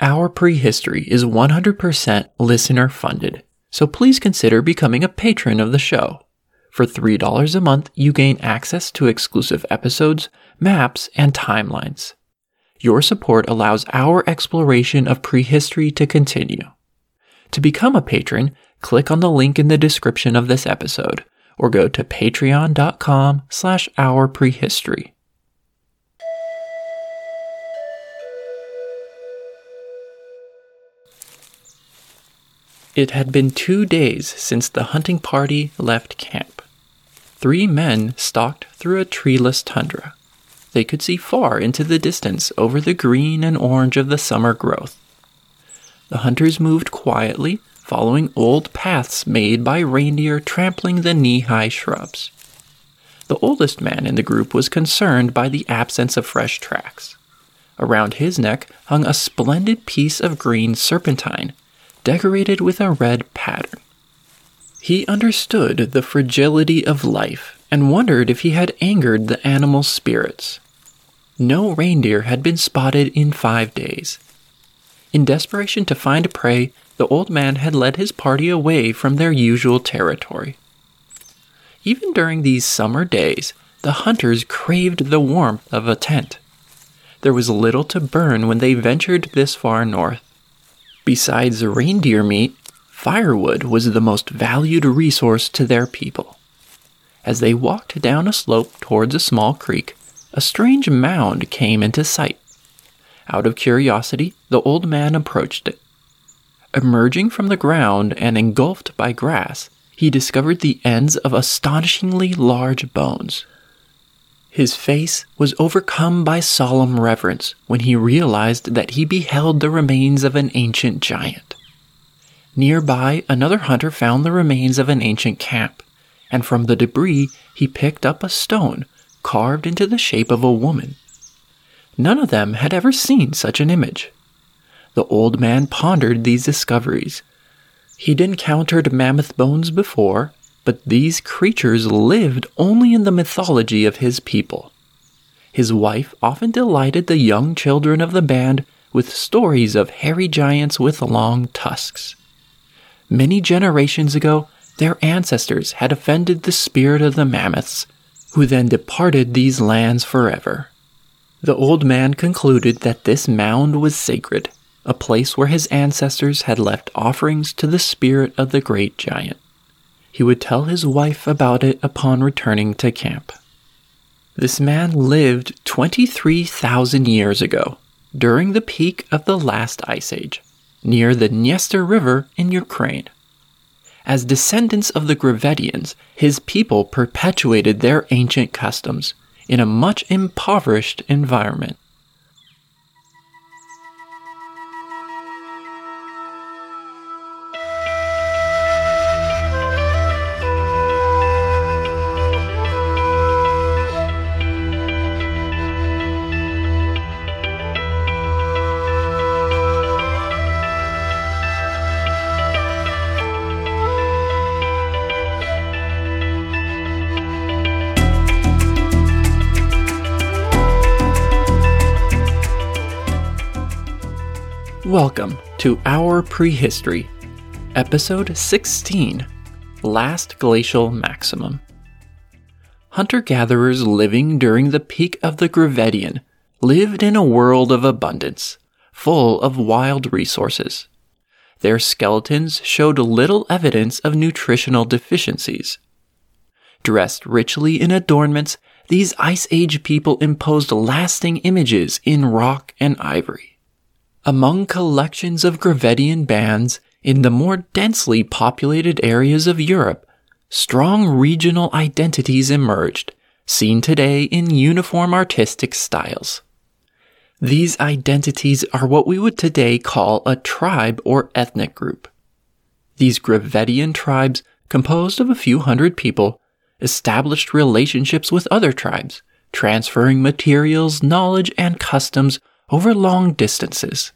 Our prehistory is 100% listener funded, so please consider becoming a patron of the show. For $3 a month, you gain access to exclusive episodes, maps, and timelines. Your support allows our exploration of prehistory to continue. To become a patron, click on the link in the description of this episode or go to patreon.com slash our prehistory. It had been two days since the hunting party left camp. Three men stalked through a treeless tundra. They could see far into the distance over the green and orange of the summer growth. The hunters moved quietly, following old paths made by reindeer trampling the knee high shrubs. The oldest man in the group was concerned by the absence of fresh tracks. Around his neck hung a splendid piece of green serpentine decorated with a red pattern. He understood the fragility of life and wondered if he had angered the animal spirits. No reindeer had been spotted in five days. In desperation to find prey, the old man had led his party away from their usual territory. Even during these summer days, the hunters craved the warmth of a tent. There was little to burn when they ventured this far north. Besides reindeer meat, firewood was the most valued resource to their people. As they walked down a slope towards a small creek, a strange mound came into sight. Out of curiosity, the old man approached it. Emerging from the ground and engulfed by grass, he discovered the ends of astonishingly large bones. His face was overcome by solemn reverence when he realized that he beheld the remains of an ancient giant. Nearby, another hunter found the remains of an ancient camp, and from the debris he picked up a stone carved into the shape of a woman. None of them had ever seen such an image. The old man pondered these discoveries. He'd encountered mammoth bones before, but these creatures lived only in the mythology of his people. His wife often delighted the young children of the band with stories of hairy giants with long tusks. Many generations ago, their ancestors had offended the spirit of the mammoths, who then departed these lands forever. The old man concluded that this mound was sacred, a place where his ancestors had left offerings to the spirit of the great giant. He would tell his wife about it upon returning to camp. This man lived 23,000 years ago, during the peak of the last ice age, near the Dniester River in Ukraine. As descendants of the Gravettians, his people perpetuated their ancient customs in a much impoverished environment. Welcome to Our Prehistory, Episode 16 Last Glacial Maximum. Hunter gatherers living during the peak of the Gravettian lived in a world of abundance, full of wild resources. Their skeletons showed little evidence of nutritional deficiencies. Dressed richly in adornments, these Ice Age people imposed lasting images in rock and ivory. Among collections of Gravettian bands in the more densely populated areas of Europe, strong regional identities emerged, seen today in uniform artistic styles. These identities are what we would today call a tribe or ethnic group. These Gravettian tribes, composed of a few hundred people, established relationships with other tribes, transferring materials, knowledge, and customs over long distances.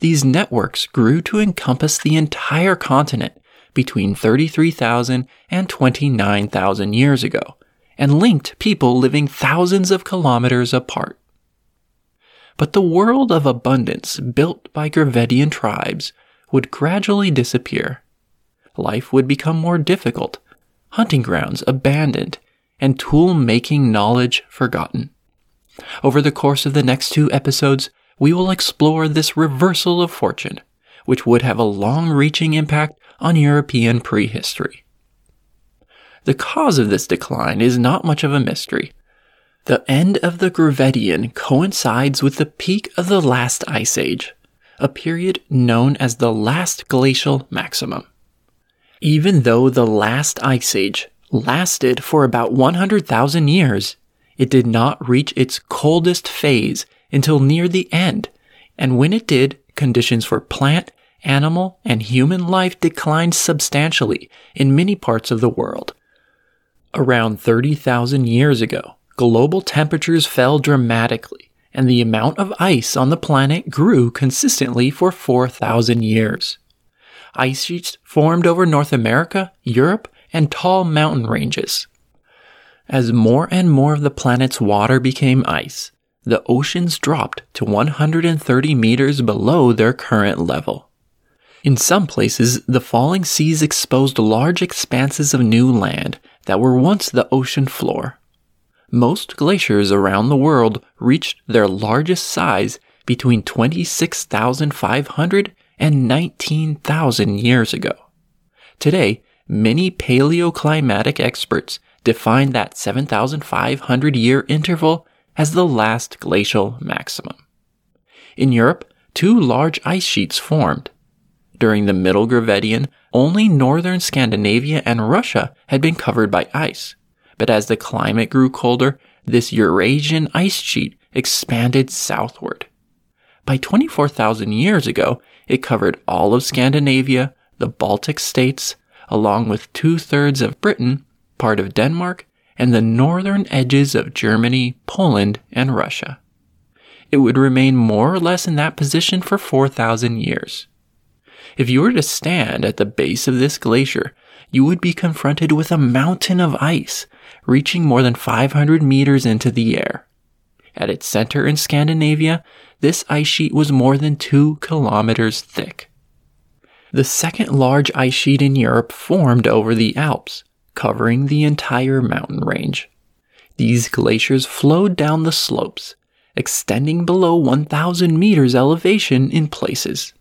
These networks grew to encompass the entire continent between 33,000 and 29,000 years ago and linked people living thousands of kilometers apart. but the world of abundance built by Gravettian tribes would gradually disappear. Life would become more difficult, hunting grounds abandoned, and tool making knowledge forgotten. Over the course of the next two episodes, we will explore this reversal of fortune, which would have a long reaching impact on European prehistory. The cause of this decline is not much of a mystery. The end of the Gravettian coincides with the peak of the last ice age, a period known as the last glacial maximum. Even though the last ice age lasted for about 100,000 years, it did not reach its coldest phase until near the end, and when it did, conditions for plant, animal, and human life declined substantially in many parts of the world. Around 30,000 years ago, global temperatures fell dramatically, and the amount of ice on the planet grew consistently for 4,000 years. Ice sheets formed over North America, Europe, and tall mountain ranges. As more and more of the planet's water became ice, the oceans dropped to 130 meters below their current level. In some places, the falling seas exposed large expanses of new land that were once the ocean floor. Most glaciers around the world reached their largest size between 26,500 and 19,000 years ago. Today, many paleoclimatic experts define that 7,500 year interval as the last glacial maximum. In Europe, two large ice sheets formed. During the Middle Gravettian, only northern Scandinavia and Russia had been covered by ice. But as the climate grew colder, this Eurasian ice sheet expanded southward. By 24,000 years ago, it covered all of Scandinavia, the Baltic states, along with two thirds of Britain, part of Denmark, and the northern edges of Germany, Poland, and Russia. It would remain more or less in that position for 4,000 years. If you were to stand at the base of this glacier, you would be confronted with a mountain of ice reaching more than 500 meters into the air. At its center in Scandinavia, this ice sheet was more than two kilometers thick. The second large ice sheet in Europe formed over the Alps, covering the entire mountain range. These glaciers flowed down the slopes, extending below 1,000 meters elevation in places.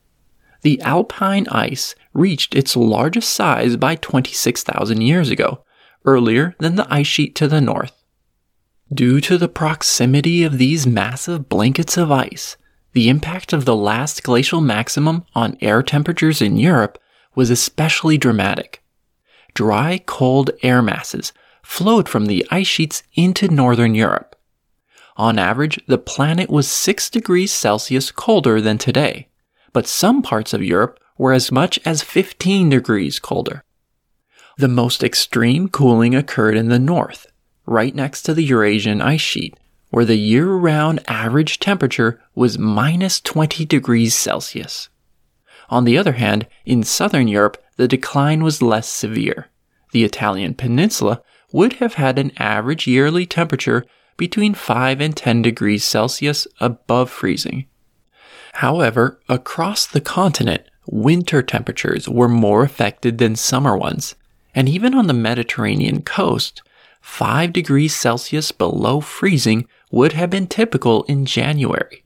The alpine ice reached its largest size by 26,000 years ago, earlier than the ice sheet to the north. Due to the proximity of these massive blankets of ice, the impact of the last glacial maximum on air temperatures in Europe was especially dramatic dry, cold air masses flowed from the ice sheets into northern Europe. On average, the planet was 6 degrees Celsius colder than today, but some parts of Europe were as much as 15 degrees colder. The most extreme cooling occurred in the north, right next to the Eurasian ice sheet, where the year round average temperature was minus 20 degrees Celsius. On the other hand, in southern Europe, the decline was less severe. The Italian peninsula would have had an average yearly temperature between 5 and 10 degrees Celsius above freezing. However, across the continent, winter temperatures were more affected than summer ones, and even on the Mediterranean coast, 5 degrees Celsius below freezing would have been typical in January.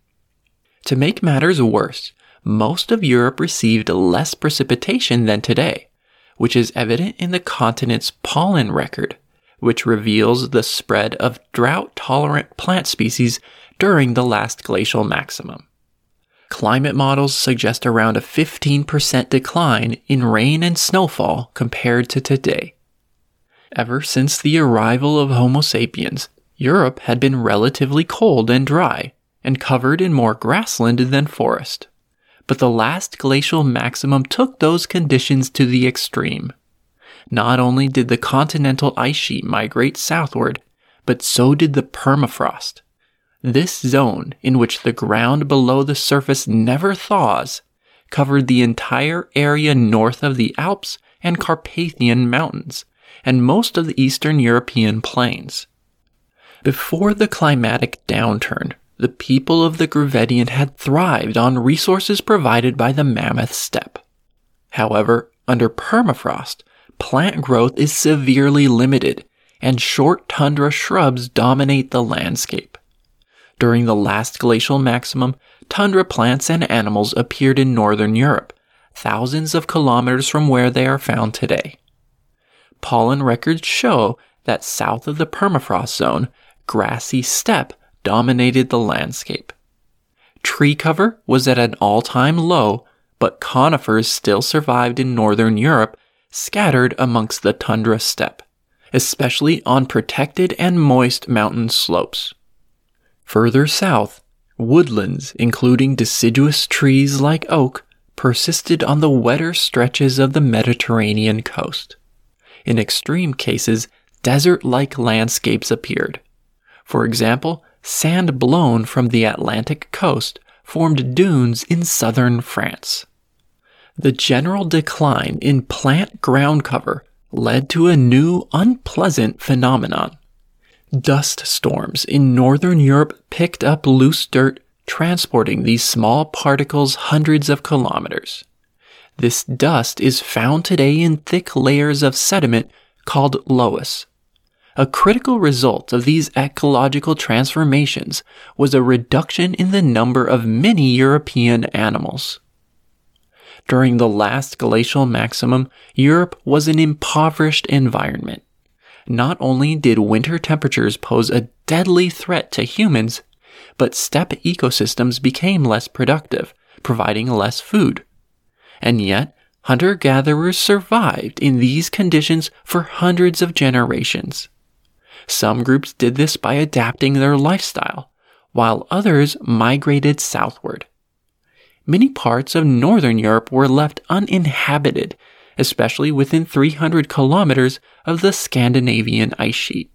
To make matters worse, most of Europe received less precipitation than today, which is evident in the continent's pollen record, which reveals the spread of drought tolerant plant species during the last glacial maximum. Climate models suggest around a 15% decline in rain and snowfall compared to today. Ever since the arrival of Homo sapiens, Europe had been relatively cold and dry, and covered in more grassland than forest but the last glacial maximum took those conditions to the extreme. Not only did the continental ice sheet migrate southward, but so did the permafrost. This zone, in which the ground below the surface never thaws, covered the entire area north of the Alps and Carpathian Mountains, and most of the eastern European plains. Before the climatic downturn, the people of the Gravettian had thrived on resources provided by the mammoth steppe. However, under permafrost, plant growth is severely limited, and short tundra shrubs dominate the landscape. During the last glacial maximum, tundra plants and animals appeared in northern Europe, thousands of kilometers from where they are found today. Pollen records show that south of the permafrost zone, grassy steppe dominated the landscape. Tree cover was at an all time low, but conifers still survived in northern Europe, scattered amongst the tundra steppe, especially on protected and moist mountain slopes. Further south, woodlands, including deciduous trees like oak, persisted on the wetter stretches of the Mediterranean coast. In extreme cases, desert like landscapes appeared. For example, sand blown from the Atlantic coast formed dunes in southern France. The general decline in plant ground cover led to a new unpleasant phenomenon. Dust storms in northern Europe picked up loose dirt, transporting these small particles hundreds of kilometers. This dust is found today in thick layers of sediment called loess. A critical result of these ecological transformations was a reduction in the number of many European animals. During the last glacial maximum, Europe was an impoverished environment. Not only did winter temperatures pose a deadly threat to humans, but steppe ecosystems became less productive, providing less food. And yet, hunter gatherers survived in these conditions for hundreds of generations. Some groups did this by adapting their lifestyle, while others migrated southward. Many parts of northern Europe were left uninhabited, especially within 300 kilometers of the Scandinavian ice sheet.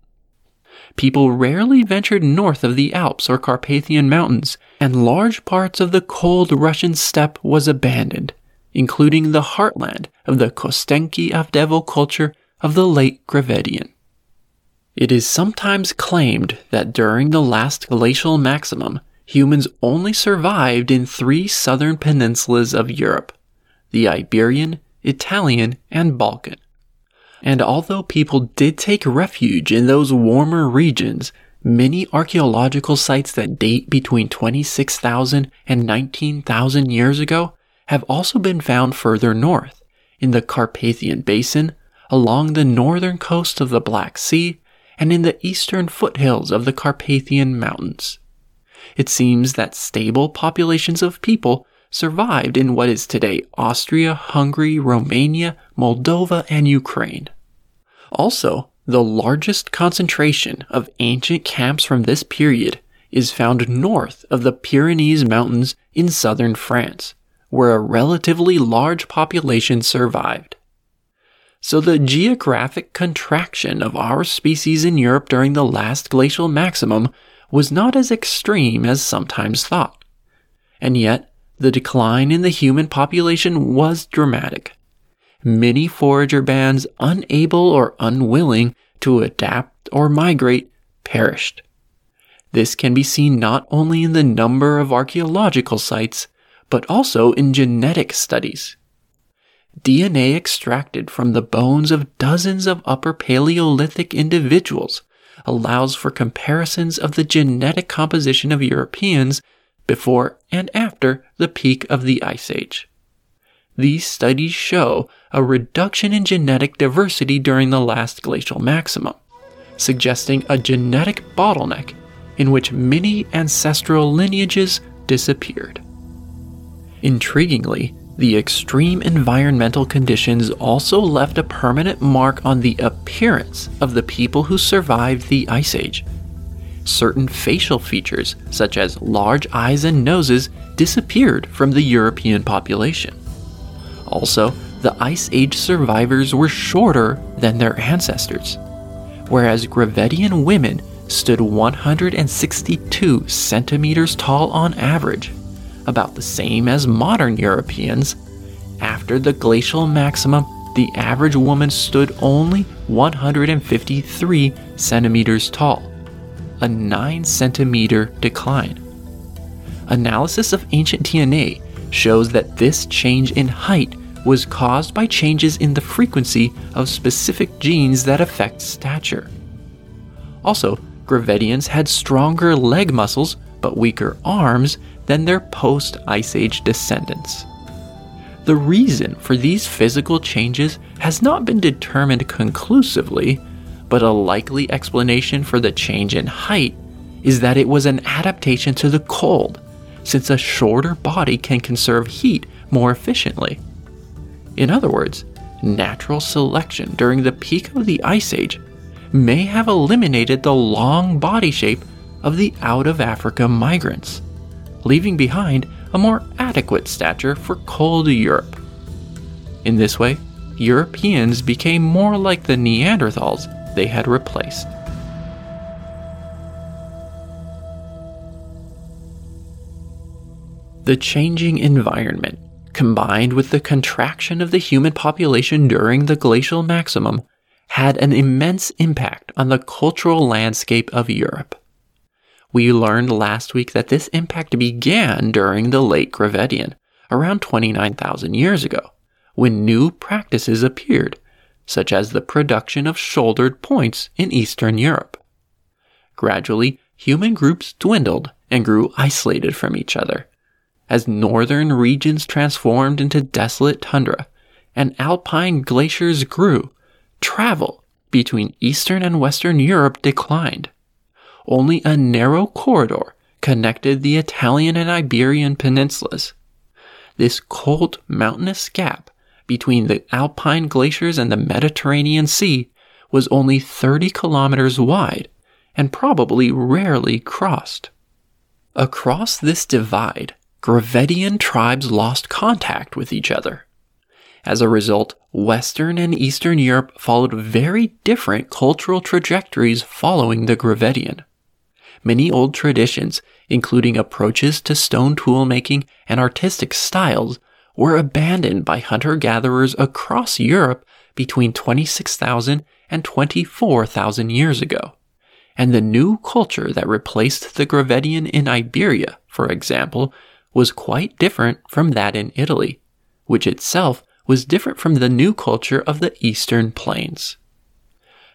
People rarely ventured north of the Alps or Carpathian Mountains, and large parts of the cold Russian steppe was abandoned, including the heartland of the Kostenki Avdeevo culture of the late Gravettian. It is sometimes claimed that during the last glacial maximum, humans only survived in three southern peninsulas of Europe the Iberian, Italian, and Balkan. And although people did take refuge in those warmer regions, many archaeological sites that date between 26,000 and 19,000 years ago have also been found further north, in the Carpathian Basin, along the northern coast of the Black Sea, and in the eastern foothills of the Carpathian Mountains. It seems that stable populations of people survived in what is today Austria, Hungary, Romania, Moldova, and Ukraine. Also, the largest concentration of ancient camps from this period is found north of the Pyrenees Mountains in southern France, where a relatively large population survived. So the geographic contraction of our species in Europe during the last glacial maximum was not as extreme as sometimes thought. And yet, the decline in the human population was dramatic. Many forager bands, unable or unwilling to adapt or migrate, perished. This can be seen not only in the number of archaeological sites, but also in genetic studies. DNA extracted from the bones of dozens of Upper Paleolithic individuals allows for comparisons of the genetic composition of Europeans before and after the peak of the Ice Age. These studies show a reduction in genetic diversity during the last glacial maximum, suggesting a genetic bottleneck in which many ancestral lineages disappeared. Intriguingly, the extreme environmental conditions also left a permanent mark on the appearance of the people who survived the Ice Age. Certain facial features, such as large eyes and noses, disappeared from the European population. Also, the Ice Age survivors were shorter than their ancestors, whereas Gravettian women stood 162 centimeters tall on average about the same as modern Europeans. After the glacial maximum, the average woman stood only 153 centimeters tall, a 9 centimeter decline. analysis of ancient DNA shows that this change in height was caused by changes in the frequency of specific genes that affect stature. Also, Gravettians had stronger leg muscles but weaker arms than their post Ice Age descendants. The reason for these physical changes has not been determined conclusively, but a likely explanation for the change in height is that it was an adaptation to the cold, since a shorter body can conserve heat more efficiently. In other words, natural selection during the peak of the Ice Age may have eliminated the long body shape of the out of Africa migrants, leaving behind a more adequate stature for cold Europe. In this way, Europeans became more like the Neanderthals they had replaced. The changing environment, combined with the contraction of the human population during the glacial maximum, had an immense impact on the cultural landscape of Europe. We learned last week that this impact began during the late Gravettian, around 29,000 years ago, when new practices appeared, such as the production of shouldered points in Eastern Europe. Gradually, human groups dwindled and grew isolated from each other. As northern regions transformed into desolate tundra and alpine glaciers grew, travel between Eastern and Western Europe declined only a narrow corridor connected the Italian and Iberian peninsulas. This cold mountainous gap between the Alpine glaciers and the Mediterranean Sea was only 30 kilometers wide and probably rarely crossed. Across this divide, Gravettian tribes lost contact with each other. As a result, Western and Eastern Europe followed very different cultural trajectories following the Gravettian many old traditions, including approaches to stone tool making and artistic styles, were abandoned by hunter gatherers across Europe between 26,000 and 24,000 years ago. And the new culture that replaced the Gravettian in Iberia, for example, was quite different from that in Italy, which itself was different from the new culture of the Eastern Plains.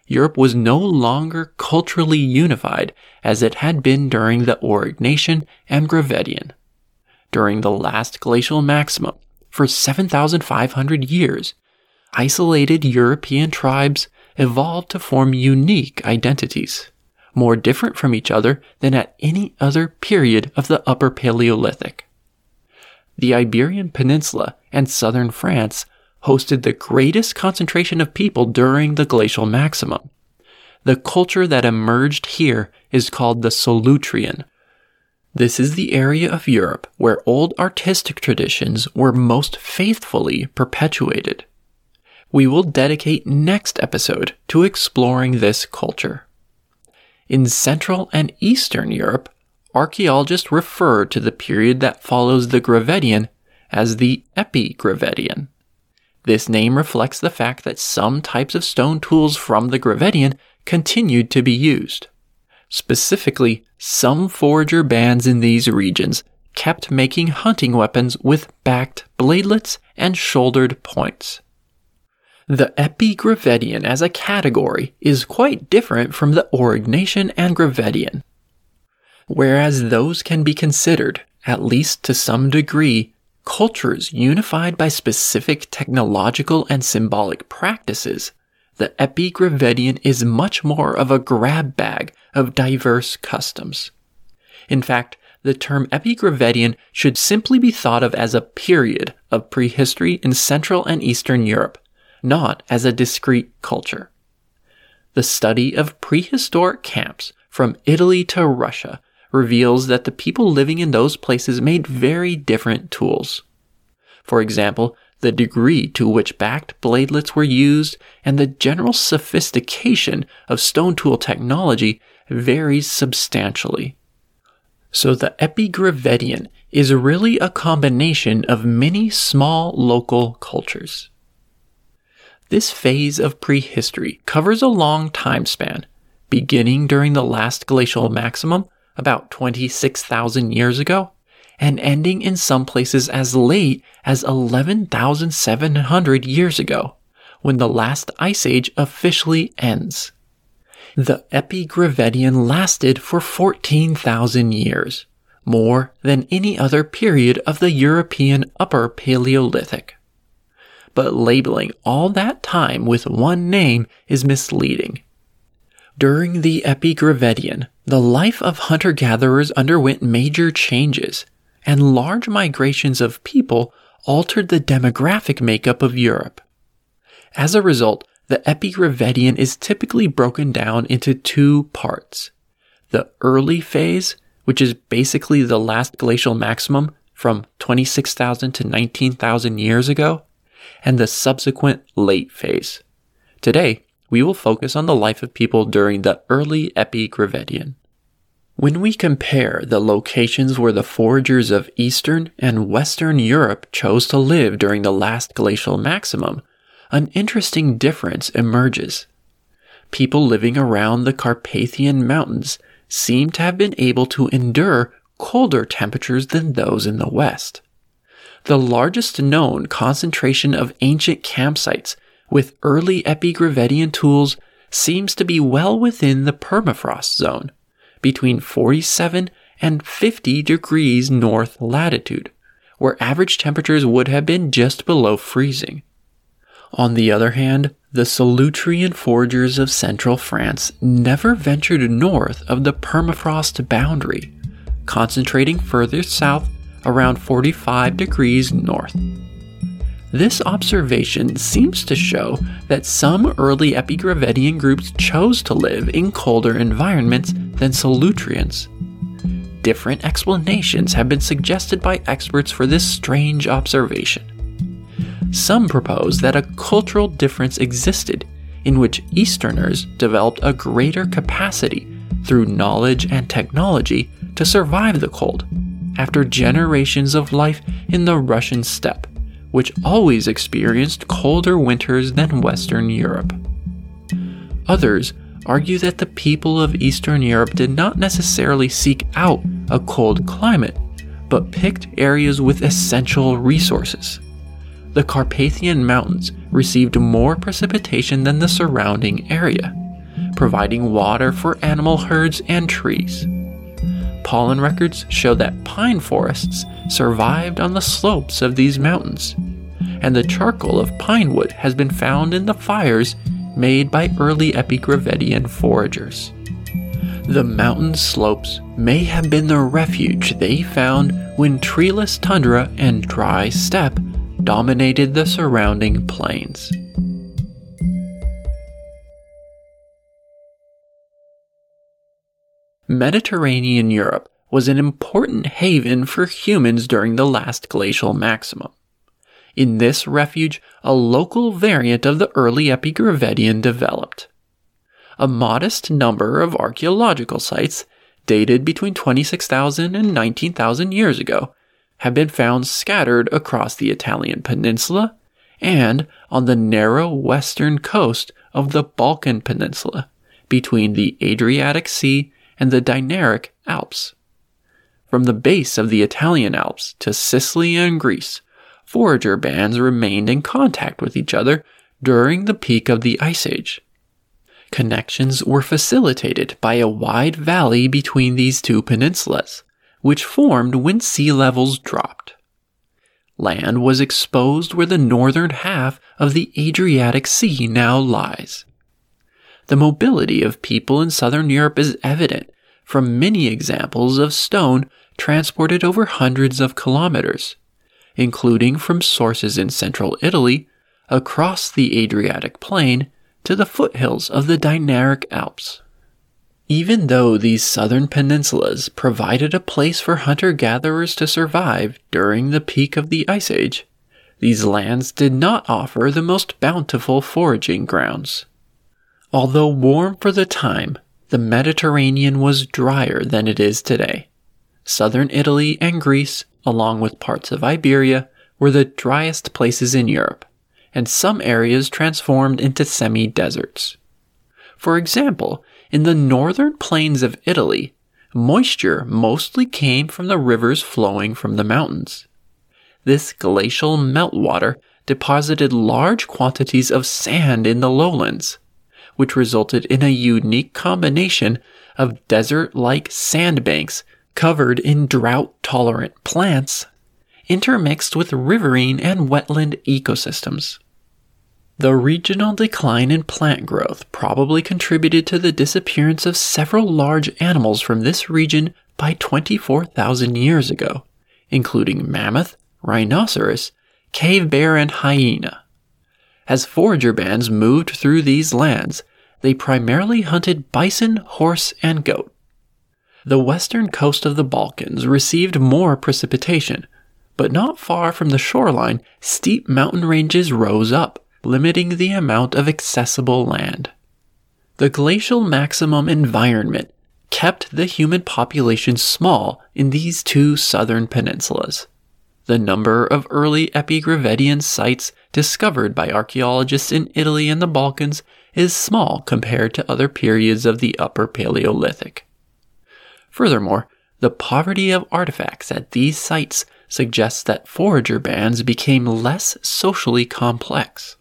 Europe was no longer culturally unified as it had been during the Aurignacian and Gravettian. During the last glacial maximum, for 7,500 years, isolated European tribes evolved to form unique identities, more different from each other than at any other period of the Upper Paleolithic. The Iberian Peninsula and southern France hosted the greatest concentration of people during the glacial maximum. The culture that emerged here is called the Solutrean. This is the area of Europe where old artistic traditions were most faithfully perpetuated. We will dedicate next episode to exploring this culture. In Central and Eastern Europe, archaeologists refer to the period that follows the Gravettian as the Epigravettian. This name reflects the fact that some types of stone tools from the Gravettian continued to be used. Specifically, some forager bands in these regions kept making hunting weapons with backed bladelets and shouldered points. The Epigravettian as a category is quite different from the Aurignacian and Gravettian. Whereas those can be considered, at least to some degree, cultures unified by specific technological and symbolic practices, the Epigravettian is much more of a grab bag of diverse customs. In fact, the term Epigravettian should simply be thought of as a period of prehistory in Central and Eastern Europe, not as a discrete culture. The study of prehistoric camps from Italy to Russia reveals that the people living in those places made very different tools. For example, the degree to which backed bladelets were used and the general sophistication of stone tool technology varies substantially. So the Epigravettian is really a combination of many small local cultures. This phase of prehistory covers a long time span, beginning during the last glacial maximum about 26,000 years ago and ending in some places as late as 11,700 years ago, when the last ice age officially ends. The Epigravettian lasted for 14,000 years, more than any other period of the European Upper Paleolithic. But labeling all that time with one name is misleading. During the Epigravettian, the life of hunter gatherers underwent major changes, and large migrations of people altered the demographic makeup of Europe. As a result, the Epigravettian is typically broken down into two parts. The early phase, which is basically the last glacial maximum from 26,000 to 19,000 years ago, and the subsequent late phase. Today, we will focus on the life of people during the early Epigravettian. When we compare the locations where the foragers of Eastern and Western Europe chose to live during the last glacial maximum, an interesting difference emerges. People living around the Carpathian Mountains seem to have been able to endure colder temperatures than those in the West. The largest known concentration of ancient campsites with early epigravettian tools seems to be well within the permafrost zone, between 47 and 50 degrees north latitude, where average temperatures would have been just below freezing. On the other hand, the Solutrean foragers of central France never ventured north of the permafrost boundary, concentrating further south around 45 degrees north. This observation seems to show that some early epigravettian groups chose to live in colder environments than Solutreans. Different explanations have been suggested by experts for this strange observation. Some propose that a cultural difference existed in which Easterners developed a greater capacity through knowledge and technology to survive the cold after generations of life in the Russian steppe which always experienced colder winters than Western Europe. Others argue that the people of Eastern Europe did not necessarily seek out a cold climate, but picked areas with essential resources. The Carpathian Mountains received more precipitation than the surrounding area, providing water for animal herds and trees. Pollen records show that pine forests survived on the slopes of these mountains, and the charcoal of pine wood has been found in the fires made by early epigravettian foragers. The mountain slopes may have been the refuge they found when treeless tundra and dry steppe dominated the surrounding plains. Mediterranean Europe was an important haven for humans during the last glacial maximum. In this refuge, a local variant of the early Epigravettian developed. A modest number of archaeological sites, dated between 26,000 and 19,000 years ago, have been found scattered across the Italian peninsula and on the narrow western coast of the Balkan Peninsula between the Adriatic Sea and the Dinaric Alps. From the base of the Italian Alps to Sicily and Greece, forager bands remained in contact with each other during the peak of the Ice Age. Connections were facilitated by a wide valley between these two peninsulas, which formed when sea levels dropped. Land was exposed where the northern half of the Adriatic Sea now lies. The mobility of people in southern Europe is evident from many examples of stone transported over hundreds of kilometers, including from sources in central Italy, across the Adriatic plain, to the foothills of the Dinaric Alps. Even though these southern peninsulas provided a place for hunter gatherers to survive during the peak of the Ice Age, these lands did not offer the most bountiful foraging grounds. Although warm for the time, the Mediterranean was drier than it is today. Southern Italy and Greece, along with parts of Iberia, were the driest places in Europe, and some areas transformed into semi deserts. For example, in the northern plains of Italy, moisture mostly came from the rivers flowing from the mountains. This glacial meltwater deposited large quantities of sand in the lowlands, which resulted in a unique combination of desert like sandbanks covered in drought tolerant plants, intermixed with riverine and wetland ecosystems. The regional decline in plant growth probably contributed to the disappearance of several large animals from this region by 24,000 years ago, including mammoth, rhinoceros, cave bear, and hyena. As forager bands moved through these lands, they primarily hunted bison, horse, and goat. The western coast of the Balkans received more precipitation, but not far from the shoreline, steep mountain ranges rose up, limiting the amount of accessible land. The glacial maximum environment kept the human population small in these two southern peninsulas the number of early epigravettian sites discovered by archaeologists in Italy and the Balkans is small compared to other periods of the Upper Paleolithic. Furthermore, the poverty of artifacts at these sites suggests that forager bands became less socially complex.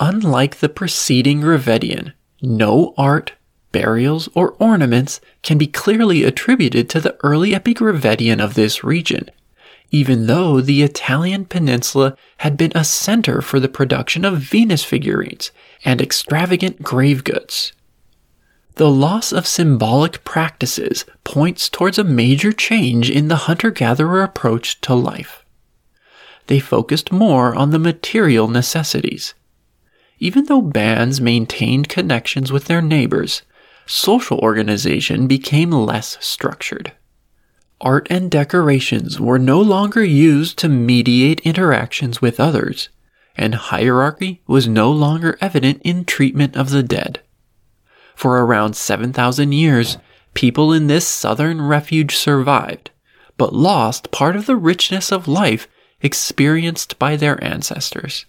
Unlike the preceding Gravettian, no art, burials, or ornaments can be clearly attributed to the early epigravettian of this region, even though the Italian peninsula had been a center for the production of Venus figurines and extravagant grave goods. The loss of symbolic practices points towards a major change in the hunter gatherer approach to life. They focused more on the material necessities. Even though bands maintained connections with their neighbors, social organization became less structured art and decorations were no longer used to mediate interactions with others, and hierarchy was no longer evident in treatment of the dead. For around 7,000 years, people in this southern refuge survived, but lost part of the richness of life experienced by their ancestors.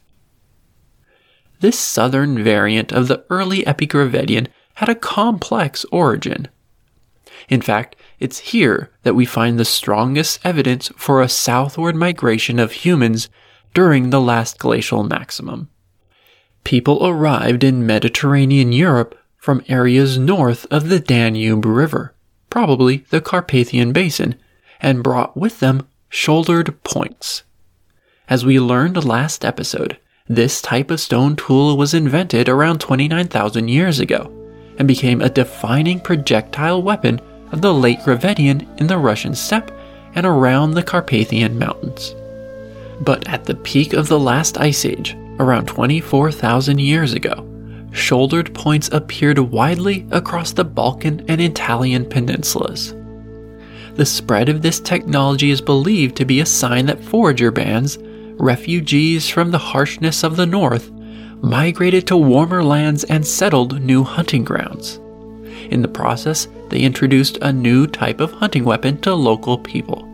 This southern variant of the early Epigravettian had a complex origin. In fact, it's here that we find the strongest evidence for a southward migration of humans during the last glacial maximum. People arrived in Mediterranean Europe from areas north of the Danube River, probably the Carpathian Basin, and brought with them shouldered points. As we learned last episode, this type of stone tool was invented around 29,000 years ago and became a defining projectile weapon of the late Gravettian in the Russian steppe and around the Carpathian Mountains. But at the peak of the last ice age, around 24,000 years ago, shouldered points appeared widely across the Balkan and Italian peninsulas. The spread of this technology is believed to be a sign that forager bands, refugees from the harshness of the north, migrated to warmer lands and settled new hunting grounds. In the process, they introduced a new type of hunting weapon to local people.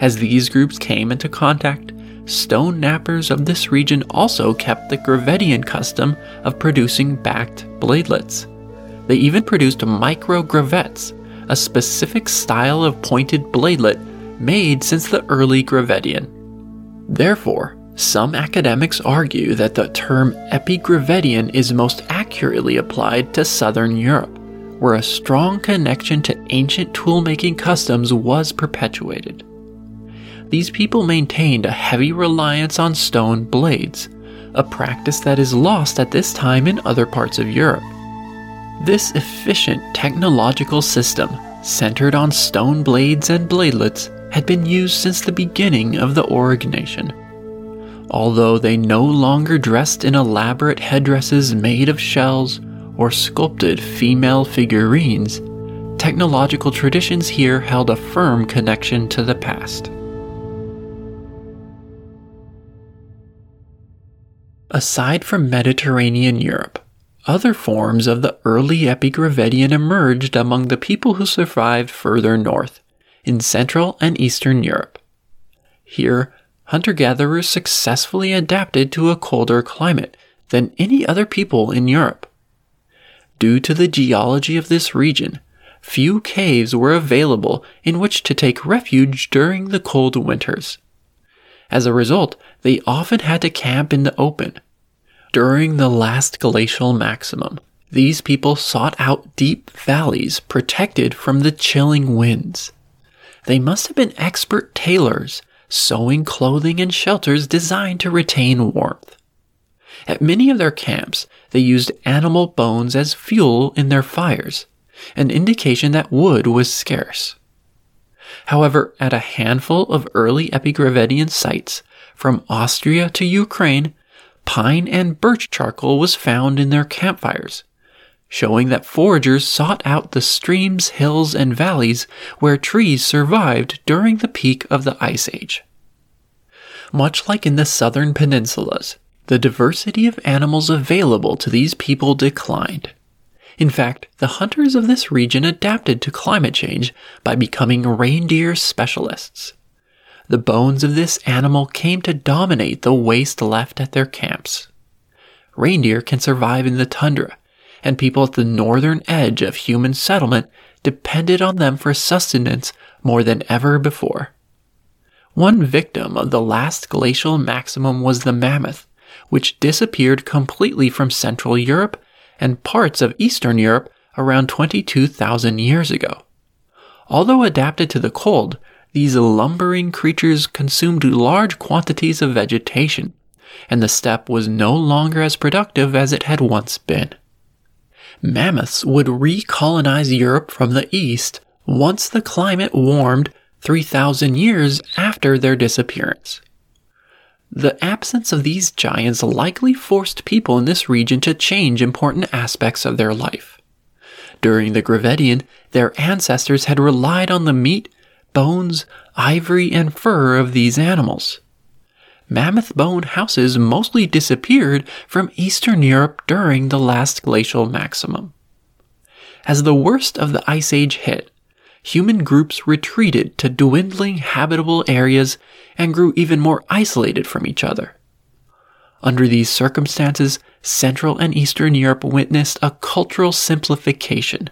As these groups came into contact, stone knappers of this region also kept the Gravettian custom of producing backed bladelets. They even produced micro gravettes, a specific style of pointed bladelet made since the early Gravettian. Therefore, some academics argue that the term epigravettian is most accurately applied to southern Europe where a strong connection to ancient toolmaking customs was perpetuated. These people maintained a heavy reliance on stone blades, a practice that is lost at this time in other parts of Europe. This efficient technological system, centered on stone blades and bladelets, had been used since the beginning of the Aurignacian. Although they no longer dressed in elaborate headdresses made of shells or sculpted female figurines, technological traditions here held a firm connection to the past. Aside from Mediterranean Europe, other forms of the early Epigravettian emerged among the people who survived further north, in Central and Eastern Europe. Here, hunter gatherers successfully adapted to a colder climate than any other people in Europe. Due to the geology of this region, few caves were available in which to take refuge during the cold winters. As a result, they often had to camp in the open. During the last glacial maximum, these people sought out deep valleys protected from the chilling winds. They must have been expert tailors, sewing clothing and shelters designed to retain warmth. At many of their camps, they used animal bones as fuel in their fires, an indication that wood was scarce. However, at a handful of early Epigravettian sites, from Austria to Ukraine, pine and birch charcoal was found in their campfires, showing that foragers sought out the streams, hills, and valleys where trees survived during the peak of the Ice Age. Much like in the southern peninsulas, the diversity of animals available to these people declined. In fact, the hunters of this region adapted to climate change by becoming reindeer specialists. The bones of this animal came to dominate the waste left at their camps. Reindeer can survive in the tundra, and people at the northern edge of human settlement depended on them for sustenance more than ever before. One victim of the last glacial maximum was the mammoth, which disappeared completely from Central Europe and parts of Eastern Europe around 22,000 years ago. Although adapted to the cold, these lumbering creatures consumed large quantities of vegetation, and the steppe was no longer as productive as it had once been. Mammoths would recolonize Europe from the east once the climate warmed 3,000 years after their disappearance. The absence of these giants likely forced people in this region to change important aspects of their life. During the Gravettian, their ancestors had relied on the meat, bones, ivory, and fur of these animals. Mammoth bone houses mostly disappeared from Eastern Europe during the last glacial maximum. As the worst of the Ice Age hit, human groups retreated to dwindling habitable areas and grew even more isolated from each other. Under these circumstances, Central and Eastern Europe witnessed a cultural simplification.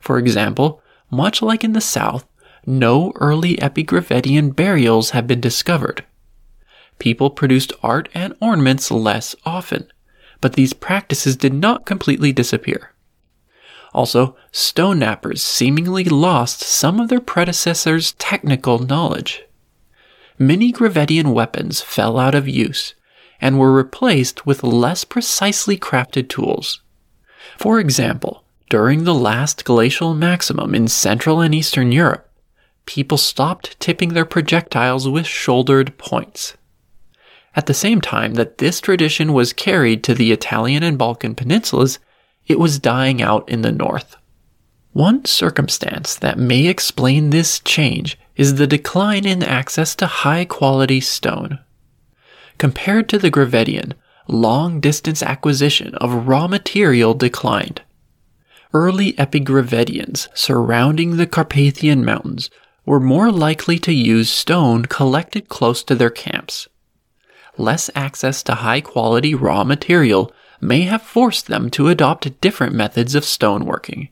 For example, much like in the South, no early Epigravettian burials have been discovered. People produced art and ornaments less often, but these practices did not completely disappear. Also, stone knappers seemingly lost some of their predecessors' technical knowledge. Many Gravettian weapons fell out of use and were replaced with less precisely crafted tools. For example, during the last glacial maximum in Central and Eastern Europe, people stopped tipping their projectiles with shouldered points. At the same time that this tradition was carried to the Italian and Balkan peninsulas, it was dying out in the north. One circumstance that may explain this change is the decline in access to high quality stone. Compared to the Gravettian, long distance acquisition of raw material declined. Early epigravettians surrounding the Carpathian Mountains were more likely to use stone collected close to their camps. Less access to high quality raw material may have forced them to adopt different methods of stoneworking.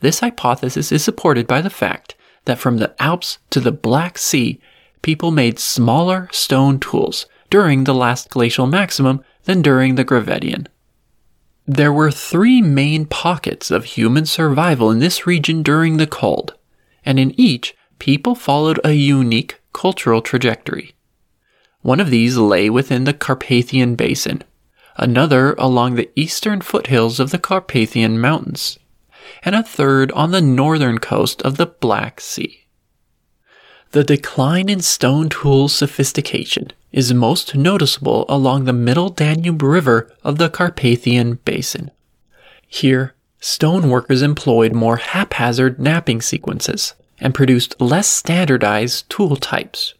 This hypothesis is supported by the fact that from the Alps to the Black Sea, people made smaller stone tools during the last glacial maximum than during the Gravettian. There were three main pockets of human survival in this region during the cold, and in each, people followed a unique cultural trajectory. One of these lay within the Carpathian Basin, another along the eastern foothills of the Carpathian Mountains, and a third on the northern coast of the Black Sea. The decline in stone tool sophistication is most noticeable along the middle Danube River of the Carpathian Basin. Here, stoneworkers employed more haphazard knapping sequences and produced less standardized tool types.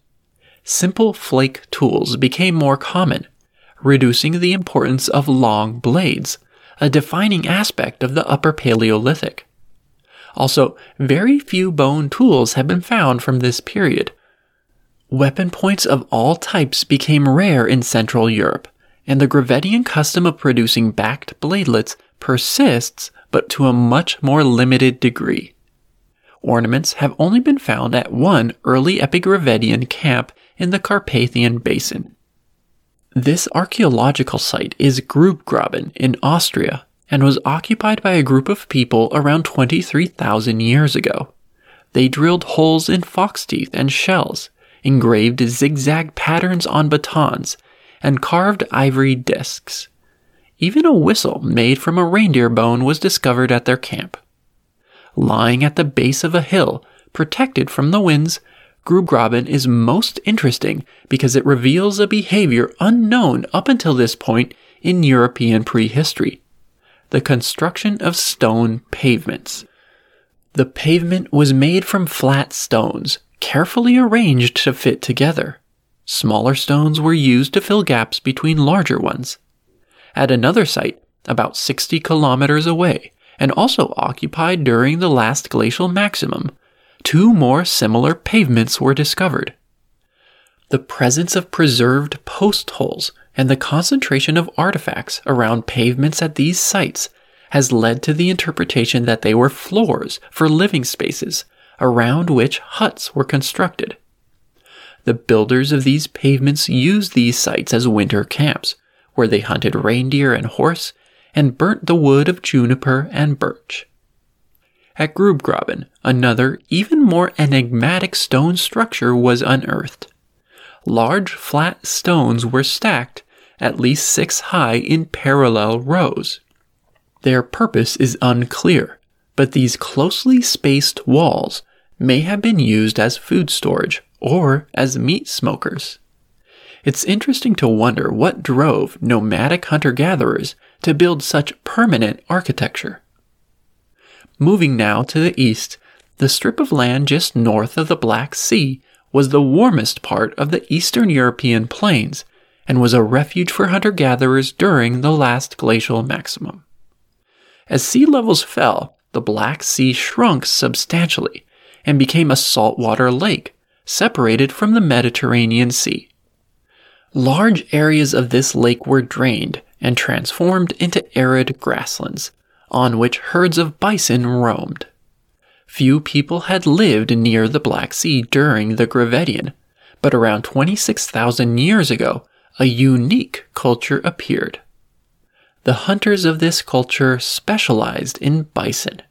Simple flake tools became more common, reducing the importance of long blades, a defining aspect of the Upper Paleolithic. Also, very few bone tools have been found from this period. Weapon points of all types became rare in Central Europe, and the Gravettian custom of producing backed bladelets persists but to a much more limited degree. Ornaments have only been found at one early Epigravettian camp in the Carpathian Basin. This archaeological site is Grubgraben in Austria and was occupied by a group of people around 23,000 years ago. They drilled holes in fox teeth and shells, engraved zigzag patterns on batons, and carved ivory discs. Even a whistle made from a reindeer bone was discovered at their camp. Lying at the base of a hill, protected from the winds, Grubgraben is most interesting because it reveals a behavior unknown up until this point in European prehistory the construction of stone pavements. The pavement was made from flat stones, carefully arranged to fit together. Smaller stones were used to fill gaps between larger ones. At another site, about 60 kilometers away, and also occupied during the last glacial maximum, two more similar pavements were discovered. The presence of preserved post holes and the concentration of artifacts around pavements at these sites has led to the interpretation that they were floors for living spaces around which huts were constructed. The builders of these pavements used these sites as winter camps, where they hunted reindeer and horse and burnt the wood of juniper and birch. At Grubgraben, another, even more enigmatic stone structure was unearthed. Large flat stones were stacked at least six high in parallel rows. Their purpose is unclear, but these closely spaced walls may have been used as food storage or as meat smokers. It's interesting to wonder what drove nomadic hunter gatherers to build such permanent architecture. Moving now to the east, the strip of land just north of the Black Sea was the warmest part of the eastern European plains and was a refuge for hunter gatherers during the last glacial maximum. As sea levels fell, the Black Sea shrunk substantially and became a saltwater lake, separated from the Mediterranean Sea. Large areas of this lake were drained and transformed into arid grasslands, on which herds of bison roamed. Few people had lived near the Black Sea during the Gravettian, but around 26,000 years ago, a unique culture appeared. The hunters of this culture specialized in bison.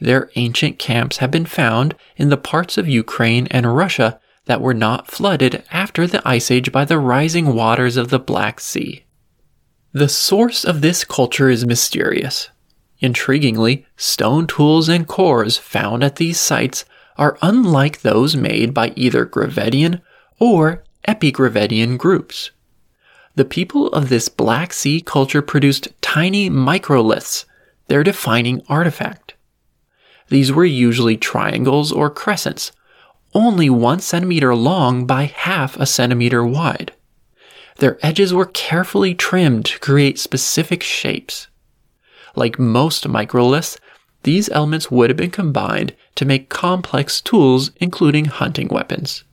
Their ancient camps have been found in the parts of Ukraine and Russia that were not flooded after the Ice Age by the rising waters of the Black Sea. The source of this culture is mysterious. Intriguingly, stone tools and cores found at these sites are unlike those made by either Gravettian or Epigravettian groups. The people of this Black Sea culture produced tiny microliths, their defining artifact. These were usually triangles or crescents, only one centimeter long by half a centimeter wide. Their edges were carefully trimmed to create specific shapes. Like most microliths, these elements would have been combined to make complex tools, including hunting weapons.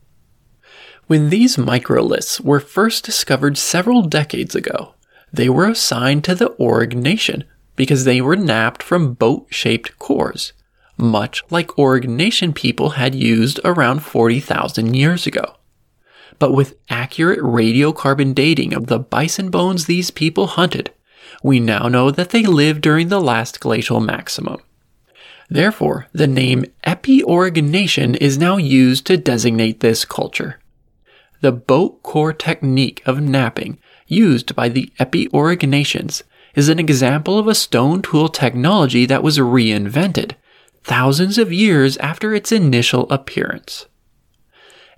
When these microliths were first discovered several decades ago, they were assigned to the Aurignacian because they were knapped from boat shaped cores, much like Aurignacian people had used around 40,000 years ago. But with accurate radiocarbon dating of the bison bones these people hunted, we now know that they lived during the last glacial maximum. Therefore, the name Epi-Aurignacian is now used to designate this culture. The boat core technique of knapping used by the Epi-Aurignacians is an example of a stone tool technology that was reinvented thousands of years after its initial appearance.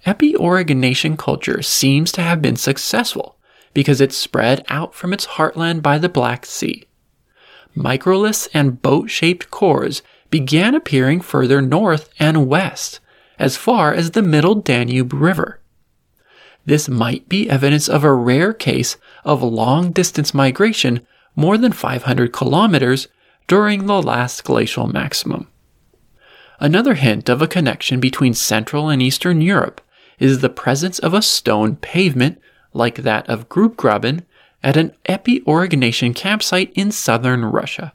Epi-Aurignacian culture seems to have been successful because it spread out from its heartland by the Black Sea. Microliths and boat shaped cores began appearing further north and west, as far as the Middle Danube River. This might be evidence of a rare case of long distance migration more than 500 kilometers during the last glacial maximum. Another hint of a connection between Central and Eastern Europe is the presence of a stone pavement like that of Grubgraben at an Epi-Aurignacian campsite in southern Russia.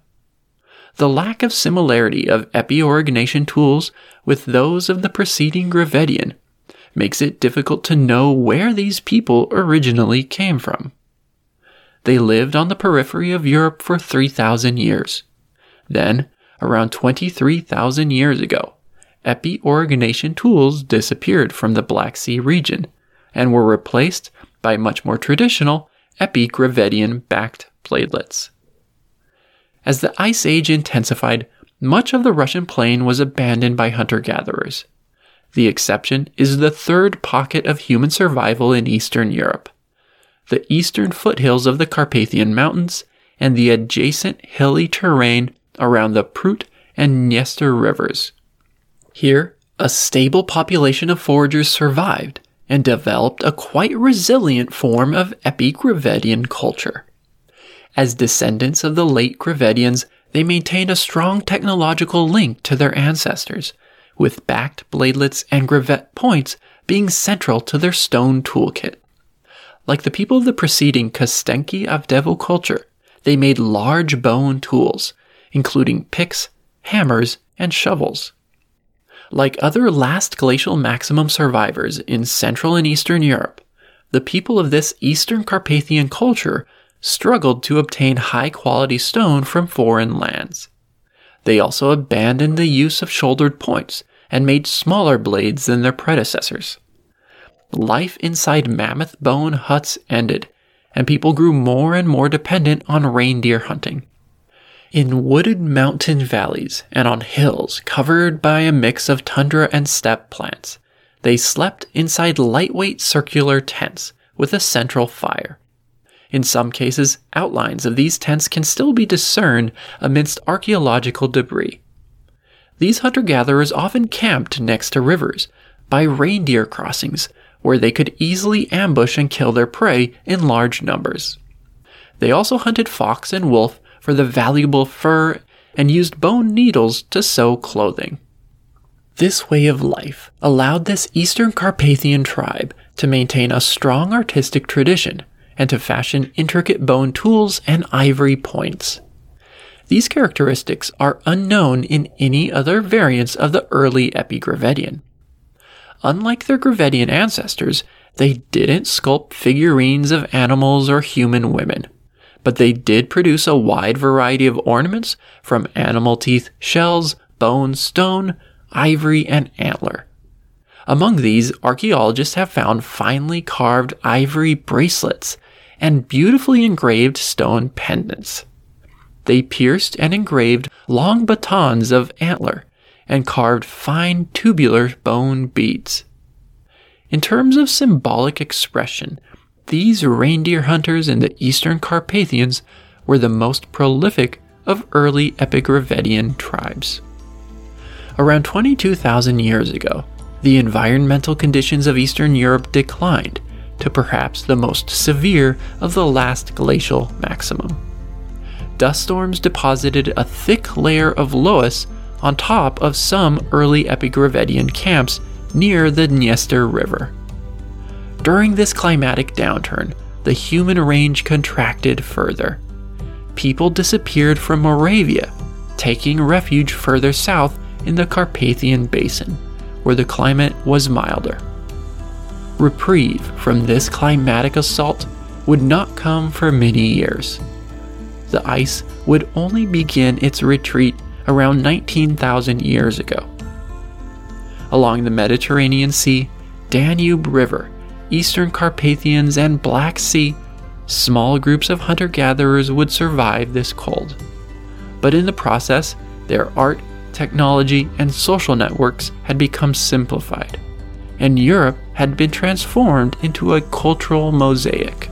the lack of similarity of Epi-Aurignacian tools with those of the preceding Gravettian makes it difficult to know where these people originally came from. They lived on the periphery of Europe for 3,000 years. Then, around 23,000 years ago, Epi-Aurignacian tools disappeared from the Black Sea region and were replaced by much more traditional epigravettian backed bladelets. As the Ice Age intensified, much of the Russian plain was abandoned by hunter gatherers. The exception is the third pocket of human survival in Eastern Europe the eastern foothills of the Carpathian Mountains and the adjacent hilly terrain around the Prut and Dniester rivers. Here, a stable population of foragers survived and developed a quite resilient form of epigravettian culture. As descendants of the late Gravettians, they maintained a strong technological link to their ancestors, with backed bladelets and gravette points being central to their stone toolkit. Like the people of the preceding Kostenki Avdeevo culture, they made large bone tools, including picks, hammers, and shovels. Like other last glacial maximum survivors in Central and Eastern Europe, the people of this Eastern Carpathian culture struggled to obtain high quality stone from foreign lands. They also abandoned the use of shouldered points and made smaller blades than their predecessors. Life inside mammoth bone huts ended, and people grew more and more dependent on reindeer hunting. In wooded mountain valleys and on hills covered by a mix of tundra and steppe plants, they slept inside lightweight circular tents with a central fire. In some cases, outlines of these tents can still be discerned amidst archaeological debris. These hunter gatherers often camped next to rivers, by reindeer crossings, where they could easily ambush and kill their prey in large numbers. They also hunted fox and wolf for the valuable fur and used bone needles to sew clothing. This way of life allowed this Eastern Carpathian tribe to maintain a strong artistic tradition and to fashion intricate bone tools and ivory points. These characteristics are unknown in any other variants of the early Epigravettian. Unlike their Gravettian ancestors, they didn't sculpt figurines of animals or human women, but they did produce a wide variety of ornaments from animal teeth, shells, bone, stone, ivory, and antler. Among these, archaeologists have found finely carved ivory bracelets and beautifully engraved stone pendants. They pierced and engraved long batons of antler and carved fine tubular bone beads. In terms of symbolic expression, these reindeer hunters in the Eastern Carpathians were the most prolific of early Epigravettian tribes. Around 22,000 years ago, the environmental conditions of Eastern Europe declined to perhaps the most severe of the last glacial maximum. Dust storms deposited a thick layer of loess on top of some early Epigravettian camps near the Dniester River. During this climatic downturn, the human range contracted further. People disappeared from Moravia, taking refuge further south in the Carpathian Basin, where the climate was milder. Reprieve from this climatic assault would not come for many years. The ice would only begin its retreat around 19,000 years ago. Along the Mediterranean Sea, Danube River, Eastern Carpathians, and Black Sea, small groups of hunter gatherers would survive this cold. But in the process, their art, technology, and social networks had become simplified, and Europe had been transformed into a cultural mosaic.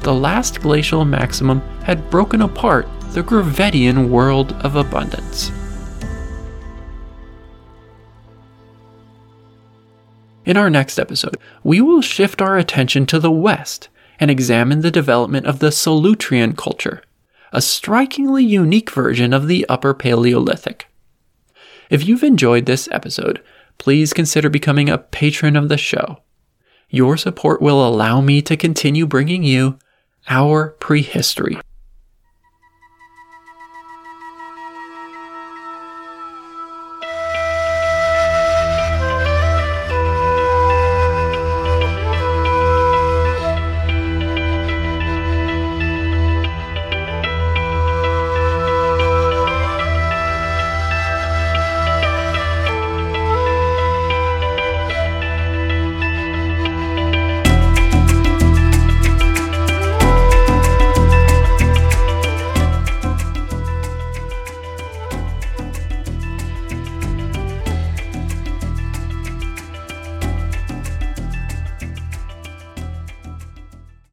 The last glacial maximum had broken apart the Gravettian world of abundance. In our next episode, we will shift our attention to the West and examine the development of the Solutrean culture, a strikingly unique version of the Upper Paleolithic. If you've enjoyed this episode, please consider becoming a patron of the show. Your support will allow me to continue bringing you our prehistory.